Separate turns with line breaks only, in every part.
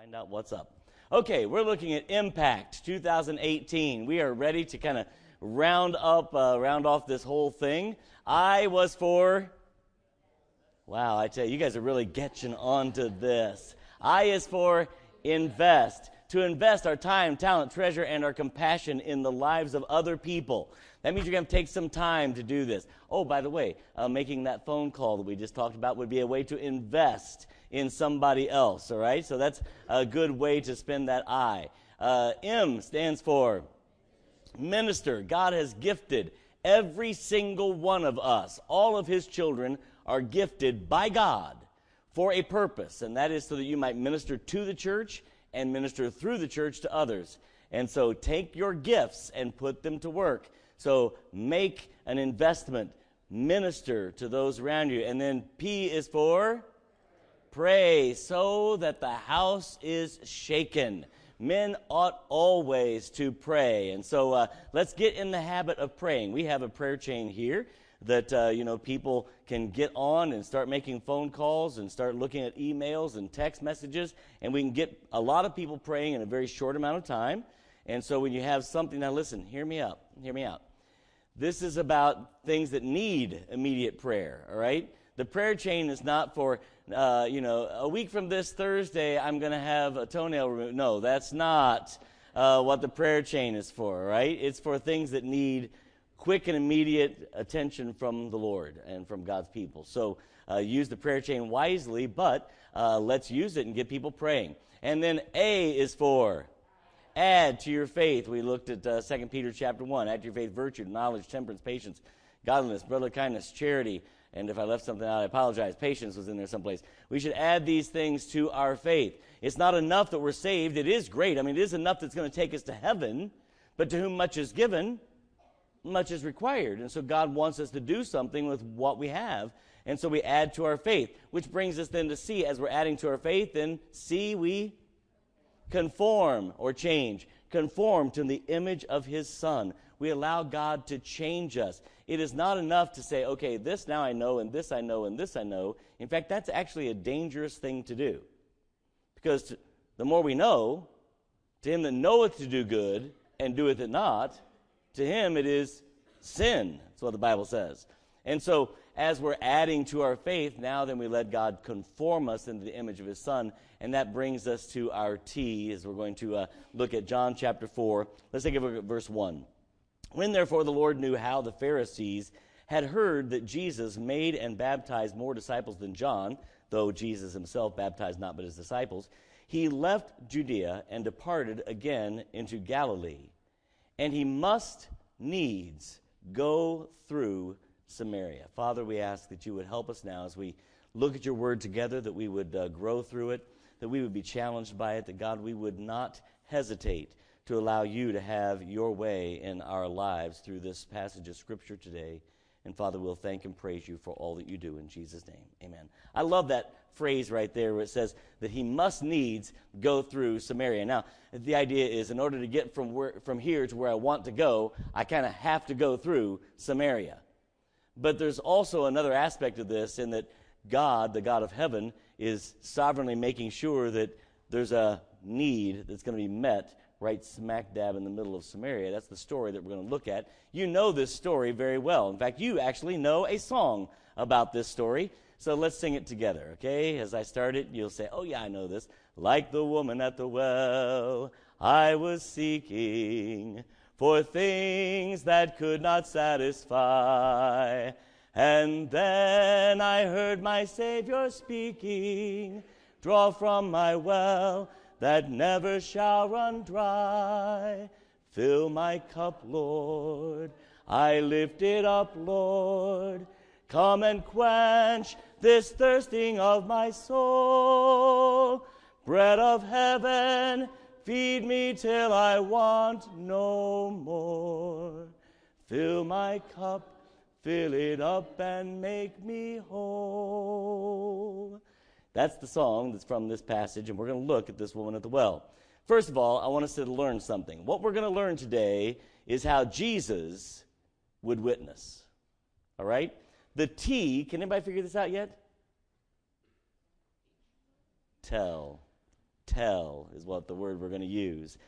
find out what's up. Okay, we're looking at Impact 2018. We are ready to kind of round up, uh, round off this whole thing. I was for. Wow, I tell you, you guys are really getting onto this. I is for invest. To invest our time, talent, treasure, and our compassion in the lives of other people. That means you're going to take some time to do this. Oh, by the way, uh, making that phone call that we just talked about would be a way to invest in somebody else, all right? So that's a good way to spend that I. Uh, M stands for minister. God has gifted every single one of us, all of his children are gifted by God for a purpose, and that is so that you might minister to the church and minister through the church to others. And so take your gifts and put them to work. So make an investment, minister to those around you. And then P is for pray so that the house is shaken. Men ought always to pray. And so uh, let's get in the habit of praying. We have a prayer chain here that uh, you know people can get on and start making phone calls and start looking at emails and text messages and we can get a lot of people praying in a very short amount of time and so when you have something now listen hear me out hear me out this is about things that need immediate prayer all right the prayer chain is not for uh, you know, a week from this Thursday, I'm going to have a toenail removed. No, that's not uh, what the prayer chain is for, right? It's for things that need quick and immediate attention from the Lord and from God's people. So uh, use the prayer chain wisely, but uh, let's use it and get people praying. And then A is for add to your faith. We looked at uh, 2 Peter chapter 1. Add to your faith virtue, knowledge, temperance, patience, godliness, brotherly kindness, charity and if I left something out, I apologize. Patience was in there someplace. We should add these things to our faith. It's not enough that we're saved. It is great. I mean, it is enough that's going to take us to heaven. But to whom much is given, much is required. And so God wants us to do something with what we have. And so we add to our faith, which brings us then to see, as we're adding to our faith, then see we conform or change. Conform to the image of his Son. We allow God to change us. It is not enough to say, okay, this now I know, and this I know, and this I know. In fact, that's actually a dangerous thing to do. Because to, the more we know, to him that knoweth to do good and doeth it not, to him it is sin. That's what the Bible says. And so, as we're adding to our faith, now then we let God conform us into the image of his Son. And that brings us to our T as we're going to uh, look at John chapter 4. Let's take a look at verse 1. When therefore the Lord knew how the Pharisees had heard that Jesus made and baptized more disciples than John, though Jesus himself baptized not but his disciples, he left Judea and departed again into Galilee. And he must needs go through Samaria. Father, we ask that you would help us now as we look at your word together, that we would uh, grow through it, that we would be challenged by it, that God, we would not hesitate to allow you to have your way in our lives through this passage of Scripture today. And Father, we'll thank and praise you for all that you do in Jesus' name. Amen. I love that phrase right there where it says that he must needs go through Samaria. Now, the idea is in order to get from, where, from here to where I want to go, I kind of have to go through Samaria. But there's also another aspect of this in that God, the God of heaven, is sovereignly making sure that there's a need that's going to be met right smack dab in the middle of Samaria. That's the story that we're going to look at. You know this story very well. In fact, you actually know a song about this story. So let's sing it together, okay? As I start it, you'll say, Oh, yeah, I know this. Like the woman at the well, I was seeking for things that could not satisfy. And then I heard my Savior speaking, Draw from my well that never shall run dry. Fill my cup, Lord. I lift it up, Lord. Come and quench this thirsting of my soul. Bread of heaven, feed me till I want no more. Fill my cup, fill it up, and make me whole. That's the song that's from this passage, and we're going to look at this woman at the well. First of all, I want us to learn something. What we're going to learn today is how Jesus would witness. All right? The T, can anybody figure this out yet? Tell. tell, is what the word we're going to use.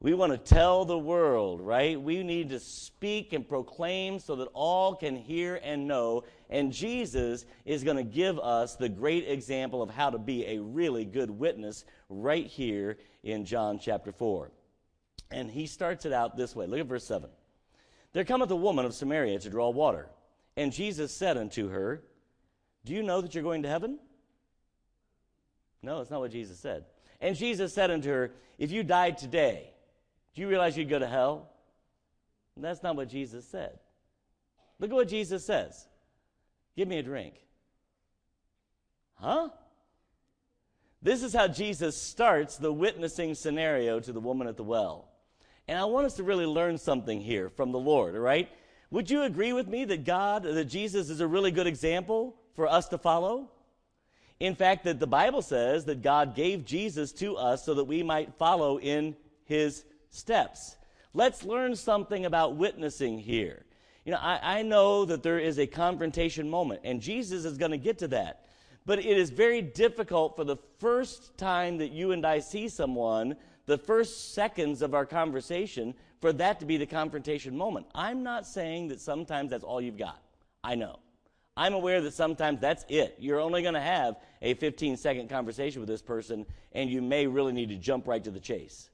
We want to tell the world, right? We need to speak and proclaim so that all can hear and know. And Jesus is going to give us the great example of how to be a really good witness right here in John chapter 4. And he starts it out this way. Look at verse 7. There cometh a woman of Samaria to draw water. And Jesus said unto her, Do you know that you're going to heaven? No, that's not what Jesus said. And Jesus said unto her, If you died today, do you realize you'd go to hell? And that's not what Jesus said. Look at what Jesus says Give me a drink. Huh? This is how Jesus starts the witnessing scenario to the woman at the well. And I want us to really learn something here from the Lord, all right? Would you agree with me that God, that Jesus is a really good example for us to follow? In fact, that the Bible says that God gave Jesus to us so that we might follow in his steps. Let's learn something about witnessing here. You know, I, I know that there is a confrontation moment, and Jesus is going to get to that. But it is very difficult for the first time that you and I see someone, the first seconds of our conversation, for that to be the confrontation moment. I'm not saying that sometimes that's all you've got. I know. I'm aware that sometimes that's it. You're only going to have a 15 second conversation with this person, and you may really need to jump right to the chase.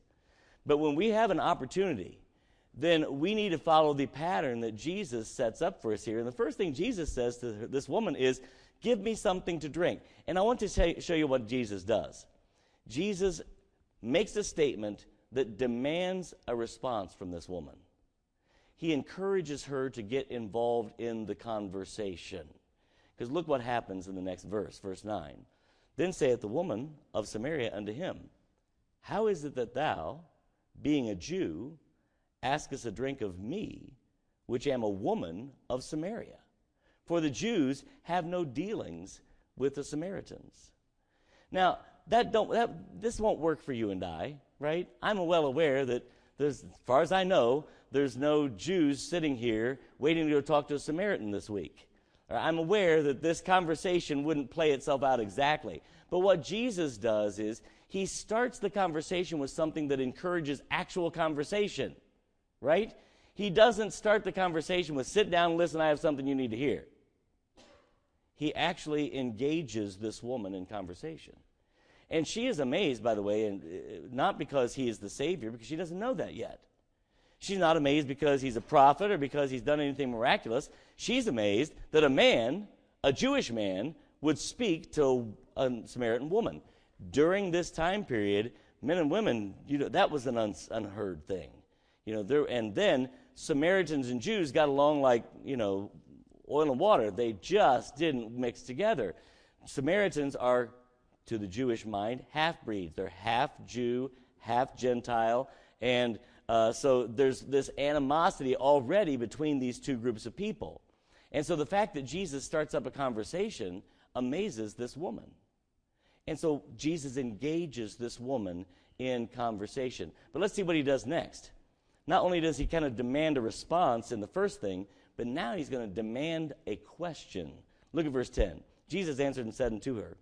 But when we have an opportunity, then we need to follow the pattern that Jesus sets up for us here. And the first thing Jesus says to this woman is, Give me something to drink. And I want to show you what Jesus does. Jesus makes a statement that demands a response from this woman. He encourages her to get involved in the conversation. Because look what happens in the next verse, verse 9. Then saith the woman of Samaria unto him, How is it that thou, being a Jew, askest a drink of me, which am a woman of Samaria. For the Jews have no dealings with the Samaritans. Now, that don't, that, this won't work for you and I, right? I'm well aware that, as far as I know, there's no Jews sitting here waiting to go talk to a Samaritan this week. I'm aware that this conversation wouldn't play itself out exactly. But what Jesus does is he starts the conversation with something that encourages actual conversation, right? He doesn't start the conversation with, sit down, listen, I have something you need to hear. He actually engages this woman in conversation. And she is amazed, by the way, and uh, not because he is the Savior, because she doesn't know that yet. She's not amazed because he's a prophet or because he's done anything miraculous. She's amazed that a man, a Jewish man, would speak to a Samaritan woman during this time period, men and women, you know, that was an un- unheard thing. You know, there, and then Samaritans and Jews got along like, you know, oil and water. They just didn't mix together. Samaritans are, to the Jewish mind, half breeds. They're half Jew, half Gentile. And uh, so there's this animosity already between these two groups of people. And so the fact that Jesus starts up a conversation amazes this woman. And so Jesus engages this woman in conversation. But let's see what he does next. Not only does he kind of demand a response in the first thing, but now he's going to demand a question. Look at verse 10. Jesus answered and said unto her,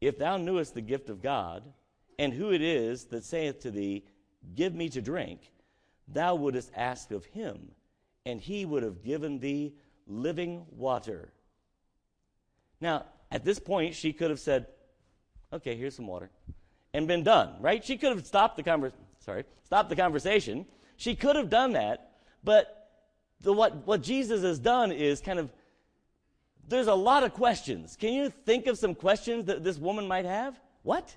If thou knewest the gift of God, and who it is that saith to thee, Give me to drink, thou wouldest ask of him, and he would have given thee living water. Now, at this point, she could have said, okay, here's some water, and been done, right? She could have stopped the conver- sorry, stopped the conversation. She could have done that, but the, what, what Jesus has done is kind of, there's a lot of questions. Can you think of some questions that this woman might have? What?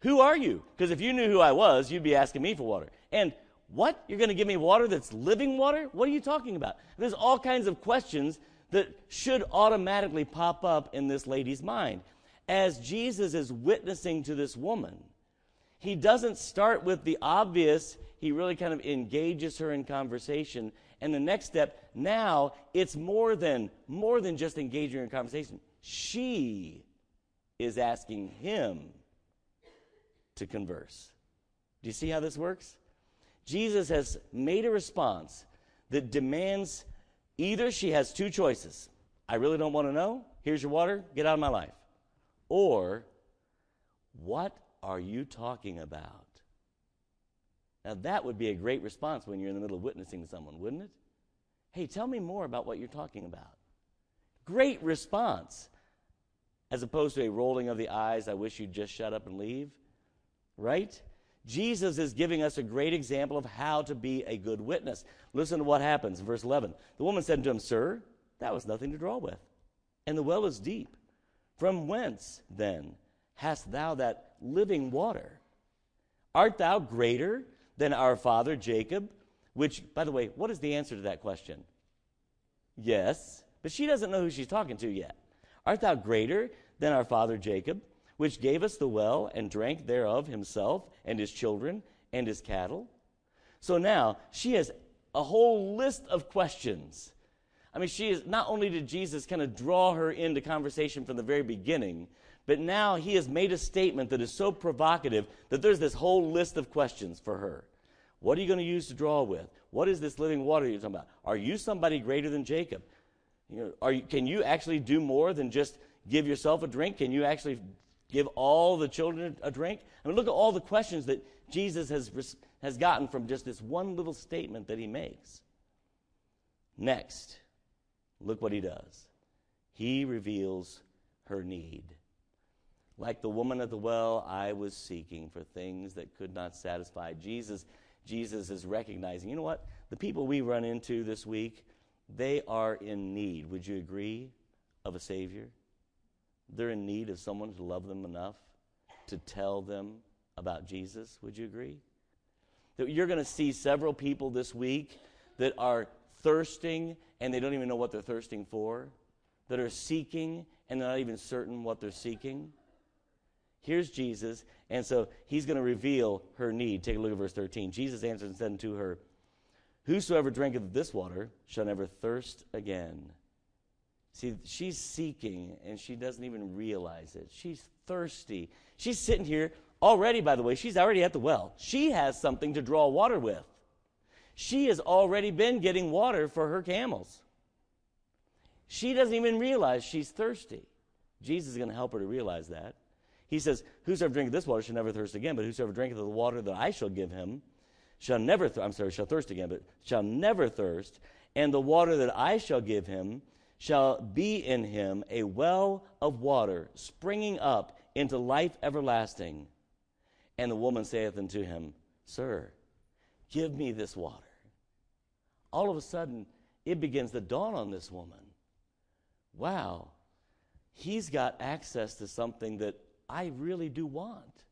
Who are you? Because if you knew who I was, you'd be asking me for water. And what? You're going to give me water that's living water? What are you talking about? There's all kinds of questions that should automatically pop up in this lady's mind as Jesus is witnessing to this woman, he doesn't start with the obvious, he really kind of engages her in conversation. And the next step, now it's more than more than just engaging in conversation. She is asking him to converse. Do you see how this works? Jesus has made a response that demands either she has two choices. I really don't want to know. Here's your water. Get out of my life. Or, what are you talking about? Now, that would be a great response when you're in the middle of witnessing to someone, wouldn't it? Hey, tell me more about what you're talking about. Great response. As opposed to a rolling of the eyes, I wish you'd just shut up and leave. Right? Jesus is giving us a great example of how to be a good witness. Listen to what happens in verse 11. The woman said to him, Sir, that was nothing to draw with, and the well is deep. From whence, then, hast thou that living water? Art thou greater than our father Jacob? Which, by the way, what is the answer to that question? Yes, but she doesn't know who she's talking to yet. Art thou greater than our father Jacob, which gave us the well and drank thereof himself and his children and his cattle? So now she has a whole list of questions. I mean, she is not only did Jesus kind of draw her into conversation from the very beginning, but now he has made a statement that is so provocative that there's this whole list of questions for her. What are you going to use to draw with? What is this living water you're talking about? Are you somebody greater than Jacob? You know, you, can you actually do more than just give yourself a drink? Can you actually give all the children a drink? I mean, look at all the questions that Jesus has, has gotten from just this one little statement that he makes. Next, look what he does. He reveals her need. Like the woman at the well, I was seeking for things that could not satisfy. Jesus, Jesus is recognizing, you know what? The people we run into this week, they are in need. Would you agree? Of a Savior? They're in need of someone to love them enough to tell them about Jesus. Would you agree? That you're going to see several people this week that are thirsting and they don't even know what they're thirsting for, that are seeking and they're not even certain what they're seeking. Here's Jesus, and so he's going to reveal her need. Take a look at verse 13. Jesus answered and said unto her, Whosoever drinketh this water shall never thirst again. See, she's seeking and she doesn't even realize it. She's thirsty. She's sitting here already, by the way, she's already at the well. She has something to draw water with. She has already been getting water for her camels. She doesn't even realize she's thirsty. Jesus is going to help her to realize that. He says, Whosoever drinketh this water shall never thirst again, but whosoever drinketh of the water that I shall give him shall never, th- I'm sorry, shall thirst again, but shall never thirst. And the water that I shall give him shall be in him a well of water springing up into life everlasting. And the woman saith unto him, Sir, give me this water. All of a sudden, it begins to dawn on this woman wow, he's got access to something that I really do want.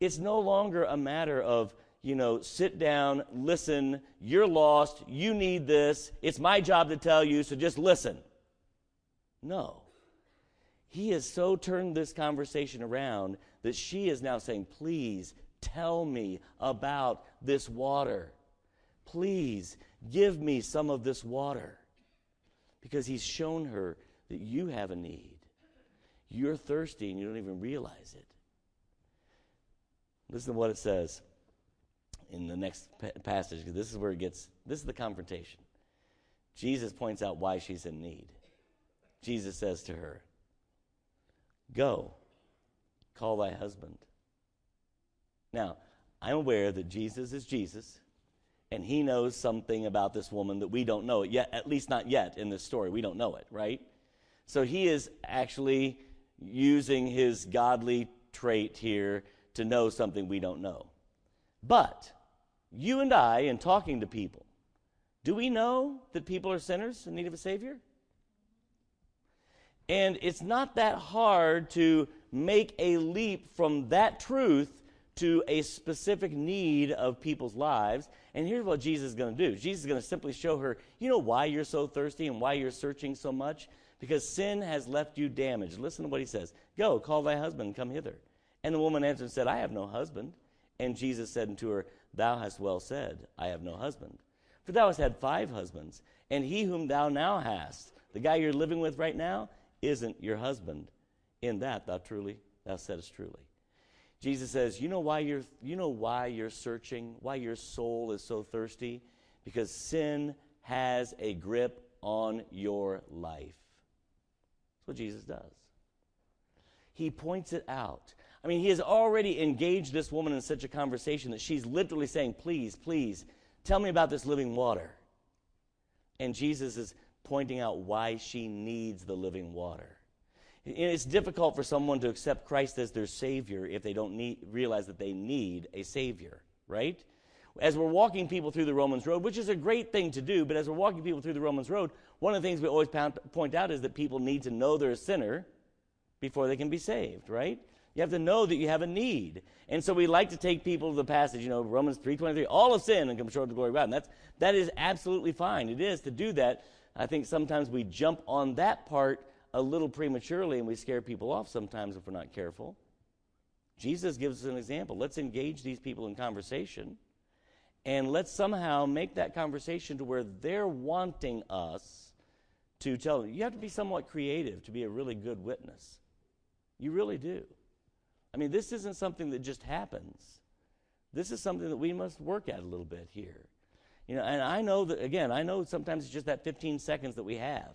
It's no longer a matter of, you know, sit down, listen, you're lost, you need this, it's my job to tell you, so just listen. No. He has so turned this conversation around that she is now saying, Please tell me about this water. Please give me some of this water. Because he's shown her that you have a need. You're thirsty and you don't even realize it. Listen to what it says in the next passage, because this is where it gets, this is the confrontation. Jesus points out why she's in need. Jesus says to her, Go, call thy husband. Now, I'm aware that Jesus is Jesus, and he knows something about this woman that we don't know yet, at least not yet in this story. We don't know it, right? So he is actually using his godly trait here to know something we don't know. But you and I, in talking to people, do we know that people are sinners in need of a Savior? And it's not that hard to make a leap from that truth to a specific need of people's lives. And here's what Jesus is going to do Jesus is going to simply show her, you know, why you're so thirsty and why you're searching so much? Because sin has left you damaged. Listen to what he says Go, call thy husband, come hither. And the woman answered and said, I have no husband. And Jesus said unto her, Thou hast well said, I have no husband. For thou hast had five husbands, and he whom thou now hast, the guy you're living with right now, isn't your husband. In that thou truly, thou saidst truly. Jesus says, you know why you're you know why you're searching, why your soul is so thirsty? Because sin has a grip on your life what Jesus does. He points it out. I mean, he has already engaged this woman in such a conversation that she's literally saying, Please, please, tell me about this living water. And Jesus is pointing out why she needs the living water. It's difficult for someone to accept Christ as their Savior if they don't need, realize that they need a Savior, right? As we're walking people through the Romans Road, which is a great thing to do, but as we're walking people through the Romans Road, one of the things we always point out is that people need to know they're a sinner before they can be saved, right? You have to know that you have a need. And so we like to take people to the passage, you know, Romans 3.23, all of sin and come short of the glory of God. And that's, that is absolutely fine. It is to do that. I think sometimes we jump on that part a little prematurely and we scare people off sometimes if we're not careful. Jesus gives us an example. Let's engage these people in conversation and let's somehow make that conversation to where they're wanting us to tell them. You have to be somewhat creative to be a really good witness. You really do. I mean, this isn't something that just happens. This is something that we must work at a little bit here. You know, and I know that again, I know sometimes it's just that 15 seconds that we have.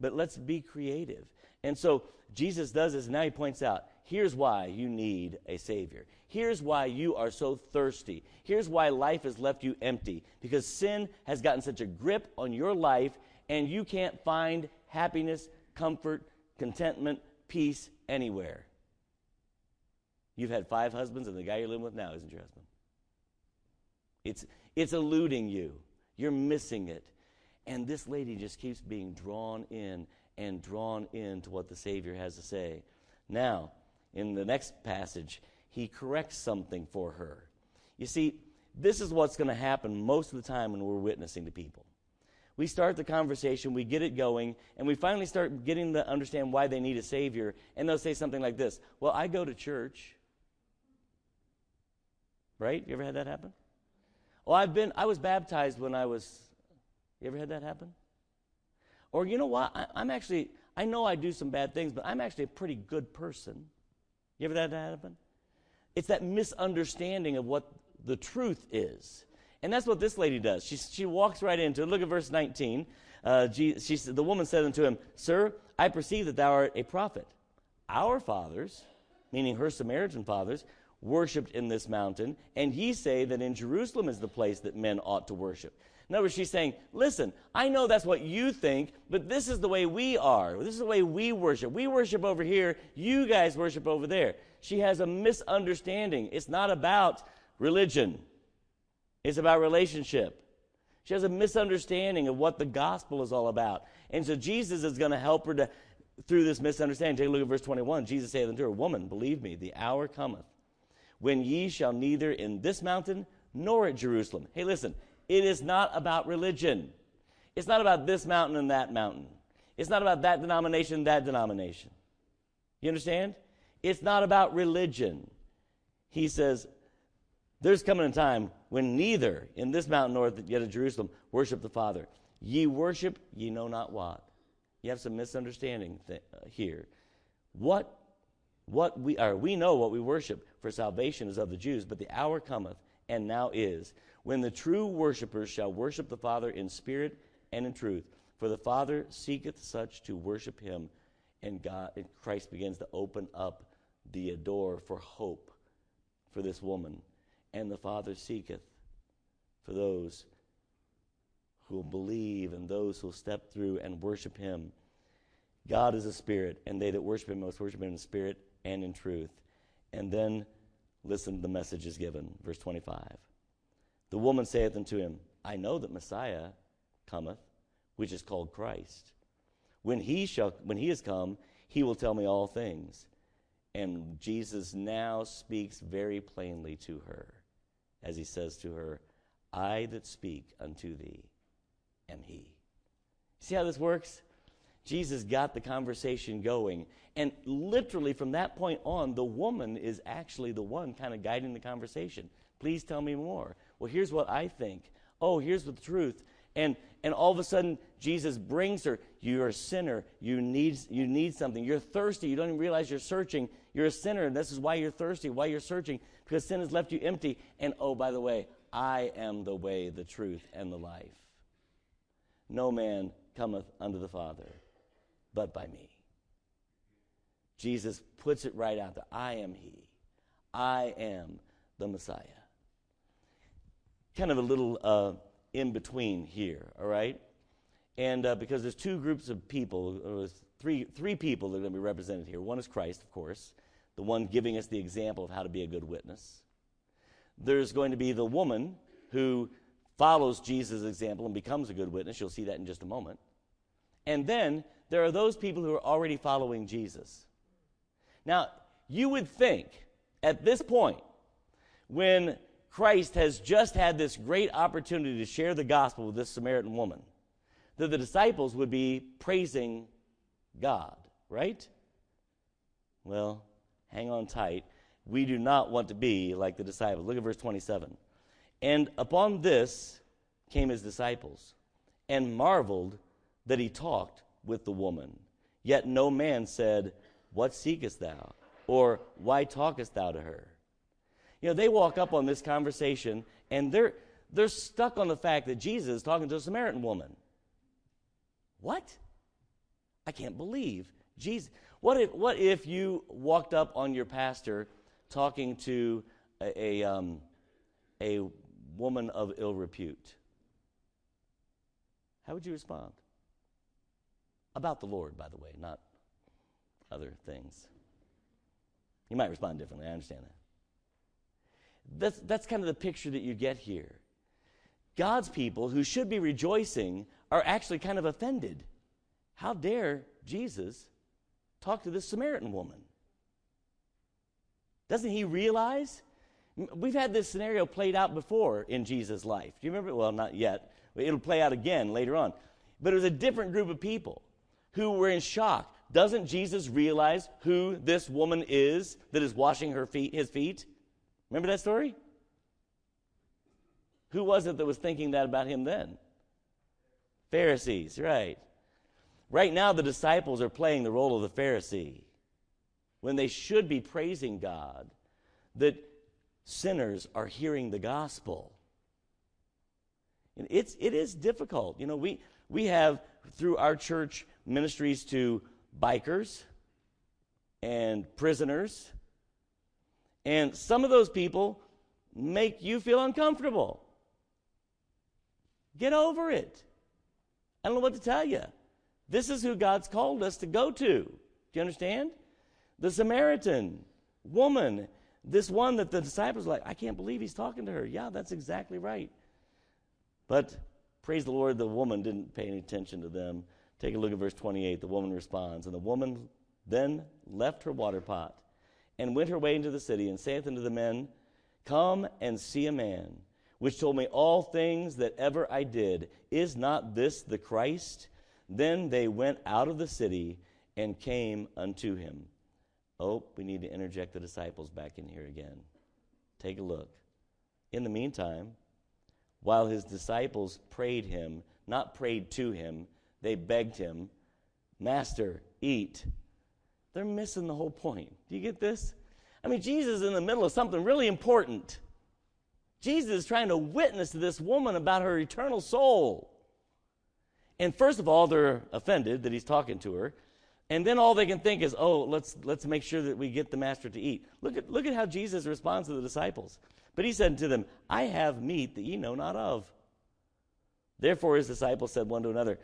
But let's be creative. And so Jesus does this, and now he points out here's why you need a Savior. Here's why you are so thirsty. Here's why life has left you empty. Because sin has gotten such a grip on your life, and you can't find happiness, comfort, contentment, peace anywhere. You've had five husbands, and the guy you're living with now isn't your husband. It's, it's eluding you. You're missing it. And this lady just keeps being drawn in and drawn into what the Savior has to say. Now, in the next passage, he corrects something for her. You see, this is what's going to happen most of the time when we're witnessing to people. We start the conversation, we get it going, and we finally start getting to understand why they need a Savior, and they'll say something like this Well, I go to church. Right? You ever had that happen? Well, I've been, I was baptized when I was, you ever had that happen? Or you know what? I, I'm actually, I know I do some bad things, but I'm actually a pretty good person. You ever had that happen? It's that misunderstanding of what the truth is. And that's what this lady does. She, she walks right into it. Look at verse 19. Uh, she, she, the woman said unto him, Sir, I perceive that thou art a prophet. Our fathers, meaning her Samaritan fathers, worshipped in this mountain, and ye say that in Jerusalem is the place that men ought to worship. In other words, she's saying, listen, I know that's what you think, but this is the way we are. This is the way we worship. We worship over here, you guys worship over there. She has a misunderstanding. It's not about religion, it's about relationship. She has a misunderstanding of what the gospel is all about. And so Jesus is going to help her to, through this misunderstanding. Take a look at verse 21. Jesus saith unto her, Woman, believe me, the hour cometh when ye shall neither in this mountain nor at Jerusalem. Hey, listen, it is not about religion. It's not about this mountain and that mountain. It's not about that denomination, that denomination. You understand? It's not about religion. He says, There's coming a time when neither in this mountain nor yet at Jerusalem worship the Father. Ye worship, ye know not what. You have some misunderstanding th- uh, here. What what we are we know what we worship for salvation is of the Jews but the hour cometh and now is when the true worshippers shall worship the father in spirit and in truth for the father seeketh such to worship him and God and Christ begins to open up the door for hope for this woman and the father seeketh for those who will believe and those who will step through and worship him God is a spirit, and they that worship him must worship him in spirit and in truth. And then listen, to the message is given. Verse 25. The woman saith unto him, I know that Messiah cometh, which is called Christ. When he shall when he is come, he will tell me all things. And Jesus now speaks very plainly to her, as he says to her, I that speak unto thee am he. See how this works? Jesus got the conversation going. And literally from that point on, the woman is actually the one kind of guiding the conversation. Please tell me more. Well, here's what I think. Oh, here's the truth. And and all of a sudden Jesus brings her, you're a sinner. You need you need something. You're thirsty. You don't even realize you're searching. You're a sinner, and this is why you're thirsty, why you're searching, because sin has left you empty. And oh, by the way, I am the way, the truth, and the life. No man cometh unto the Father but by me. Jesus puts it right out there I am He. I am the Messiah. Kind of a little uh, in between here, all right? And uh, because there's two groups of people, uh, three, three people that are going to be represented here. One is Christ, of course, the one giving us the example of how to be a good witness. There's going to be the woman who follows Jesus' example and becomes a good witness. You'll see that in just a moment. And then there are those people who are already following Jesus. Now, you would think at this point, when Christ has just had this great opportunity to share the gospel with this Samaritan woman, that the disciples would be praising God, right? Well, hang on tight. We do not want to be like the disciples. Look at verse 27. And upon this came his disciples, and marveled that he talked with the woman. Yet no man said, What seekest thou? Or why talkest thou to her? You know, they walk up on this conversation and they're they're stuck on the fact that Jesus is talking to a Samaritan woman. What? I can't believe Jesus. What if, what if you walked up on your pastor talking to a, a, um, a woman of ill repute? How would you respond? About the Lord, by the way, not other things. You might respond differently, I understand that. That's, that's kind of the picture that you get here. God's people, who should be rejoicing, are actually kind of offended. How dare Jesus talk to this Samaritan woman? Doesn't he realize? We've had this scenario played out before in Jesus' life. Do you remember? Well, not yet. It'll play out again later on. But it was a different group of people who were in shock. Doesn't Jesus realize who this woman is that is washing her feet, his feet? Remember that story? Who was it that was thinking that about him then? Pharisees, right. Right now, the disciples are playing the role of the Pharisee when they should be praising God that sinners are hearing the gospel. And it's, it is difficult. You know, we, we have, through our church, ministries to bikers and prisoners. And some of those people make you feel uncomfortable. Get over it. I don't know what to tell you. This is who God's called us to go to. Do you understand? The Samaritan woman, this one that the disciples like, I can't believe he's talking to her. Yeah, that's exactly right. But praise the Lord, the woman didn't pay any attention to them. Take a look at verse 28. The woman responds, And the woman then left her water pot and went her way into the city and saith unto the men, Come and see a man, which told me all things that ever I did. Is not this the Christ? Then they went out of the city and came unto him. Oh, we need to interject the disciples back in here again. Take a look. In the meantime, while his disciples prayed him, not prayed to him, they begged him, Master, eat. They're missing the whole point. Do you get this? I mean, Jesus is in the middle of something really important. Jesus is trying to witness to this woman about her eternal soul. And first of all, they're offended that he's talking to her. And then all they can think is, oh, let's, let's make sure that we get the master to eat. Look at, look at how Jesus responds to the disciples. But he said to them, I have meat that ye know not of. Therefore his disciples said one to another,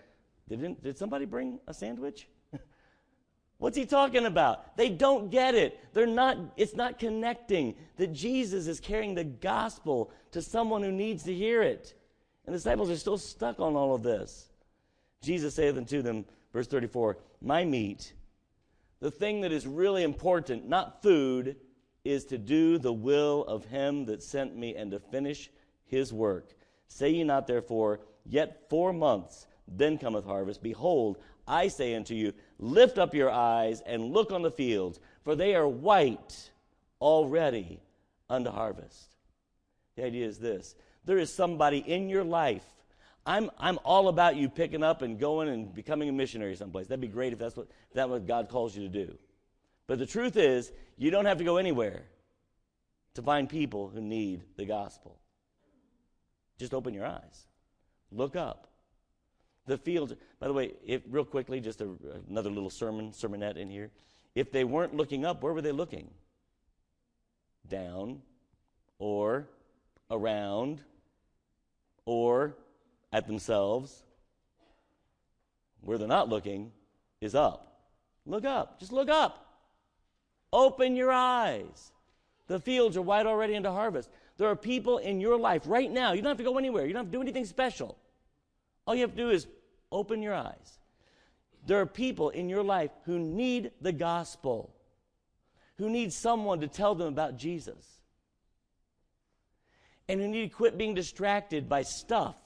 Did, did somebody bring a sandwich? What's he talking about? They don't get it. They're not, it's not connecting that Jesus is carrying the gospel to someone who needs to hear it. And the disciples are still stuck on all of this. Jesus saith unto them, verse 34, My meat, the thing that is really important, not food, is to do the will of him that sent me and to finish his work. Say ye not therefore, Yet four months, then cometh harvest. Behold, I say unto you, lift up your eyes and look on the fields, for they are white already unto harvest. The idea is this there is somebody in your life I'm, I'm all about you picking up and going and becoming a missionary someplace. That'd be great if that's what, if that's what God calls you to do. But the truth is, you don't have to go anywhere to find people who need the gospel. Just open your eyes, look up. The fields, by the way, if, real quickly, just a, another little sermon, sermonette in here. If they weren't looking up, where were they looking? down or around or at themselves. Where they're not looking is up. Look up. Just look up. Open your eyes. The fields are white already into harvest. There are people in your life right now. You don't have to go anywhere. You don't have to do anything special. All you have to do is open your eyes. There are people in your life who need the gospel, who need someone to tell them about Jesus, and who need to quit being distracted by stuff.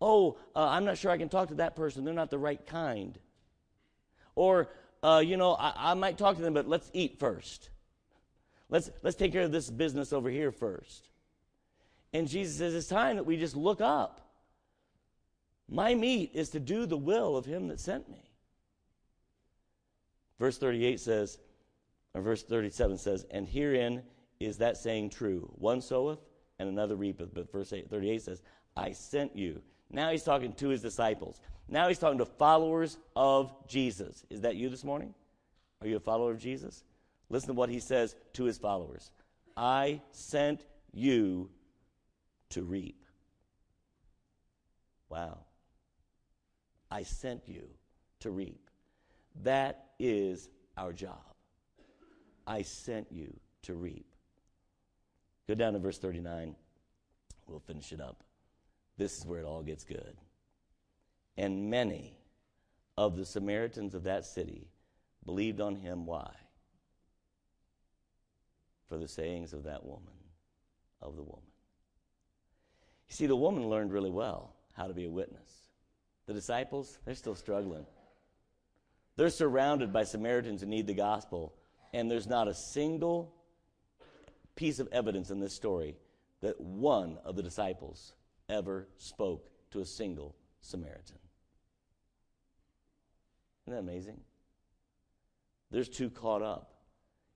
Oh, uh, I'm not sure I can talk to that person. They're not the right kind. Or, uh, you know, I, I might talk to them, but let's eat first. Let's, let's take care of this business over here first. And Jesus says it's time that we just look up. My meat is to do the will of him that sent me. Verse 38 says, or verse 37 says, and herein is that saying true. One soweth and another reapeth. But verse 38 says, I sent you. Now he's talking to his disciples. Now he's talking to followers of Jesus. Is that you this morning? Are you a follower of Jesus? Listen to what he says to his followers I sent you to reap. Wow. I sent you to reap. That is our job. I sent you to reap. Go down to verse 39. We'll finish it up. This is where it all gets good. And many of the Samaritans of that city believed on him. Why? For the sayings of that woman, of the woman. You see, the woman learned really well how to be a witness. The disciples, they're still struggling. They're surrounded by Samaritans who need the gospel, and there's not a single piece of evidence in this story that one of the disciples ever spoke to a single Samaritan. Isn't that amazing? They're too caught up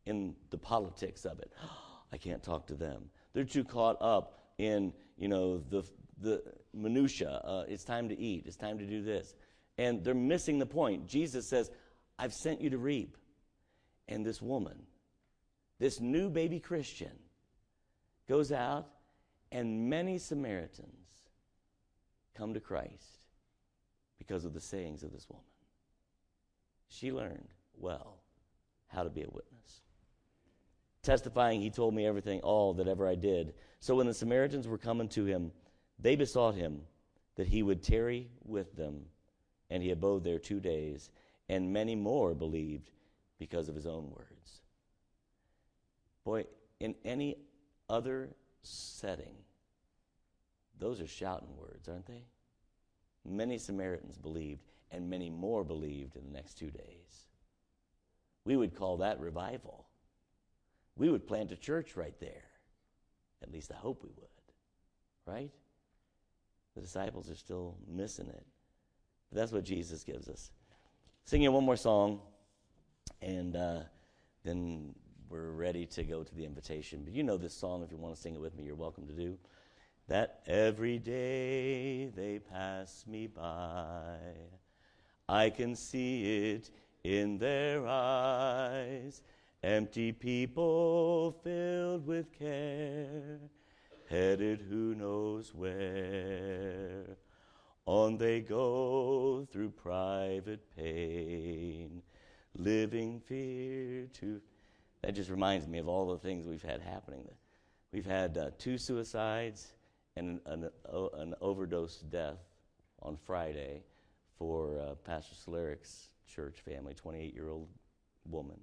in the politics of it. I can't talk to them. They're too caught up in, you know, the, the minutia. Uh, it's time to eat. It's time to do this. And they're missing the point. Jesus says, I've sent you to reap. And this woman, this new baby Christian goes out, and many Samaritans come to Christ because of the sayings of this woman. She learned well how to be a witness. Testifying, he told me everything, all that ever I did. So when the Samaritans were coming to him, they besought him that he would tarry with them, and he abode there two days, and many more believed because of his own words. Boy, in any other setting, those are shouting words, aren't they? Many Samaritans believed, and many more believed in the next two days. We would call that revival. We would plant a church right there. At least I hope we would. Right? The disciples are still missing it. But that's what Jesus gives us. Singing one more song, and uh, then we're ready to go to the invitation. But you know this song. If you want to sing it with me, you're welcome to do. That every day they pass me by, I can see it in their eyes. Empty people filled with care, headed who knows where. On they go through private pain, living fear to that just reminds me of all the things we've had happening. We've had uh, two suicides and an, an, overdose death on Friday for uh, Pastor Soleric's church family, 28 year old woman.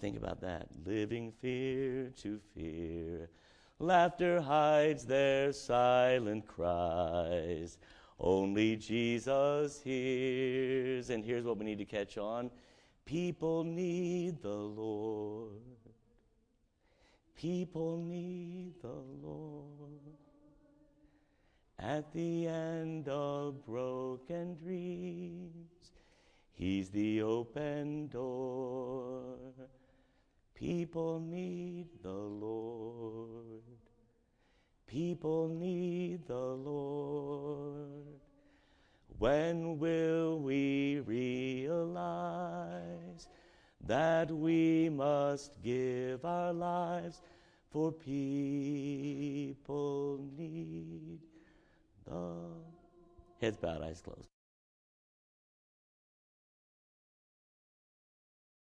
Think about that. Living fear to fear. Laughter hides their silent cries. Only Jesus hears. And here's what we need to catch on People need the Lord. People need the Lord. At the end of broken dreams, He's the open door. People need the Lord. People need the Lord. When will we realize that we must give our lives for people need the heads bowed, eyes closed.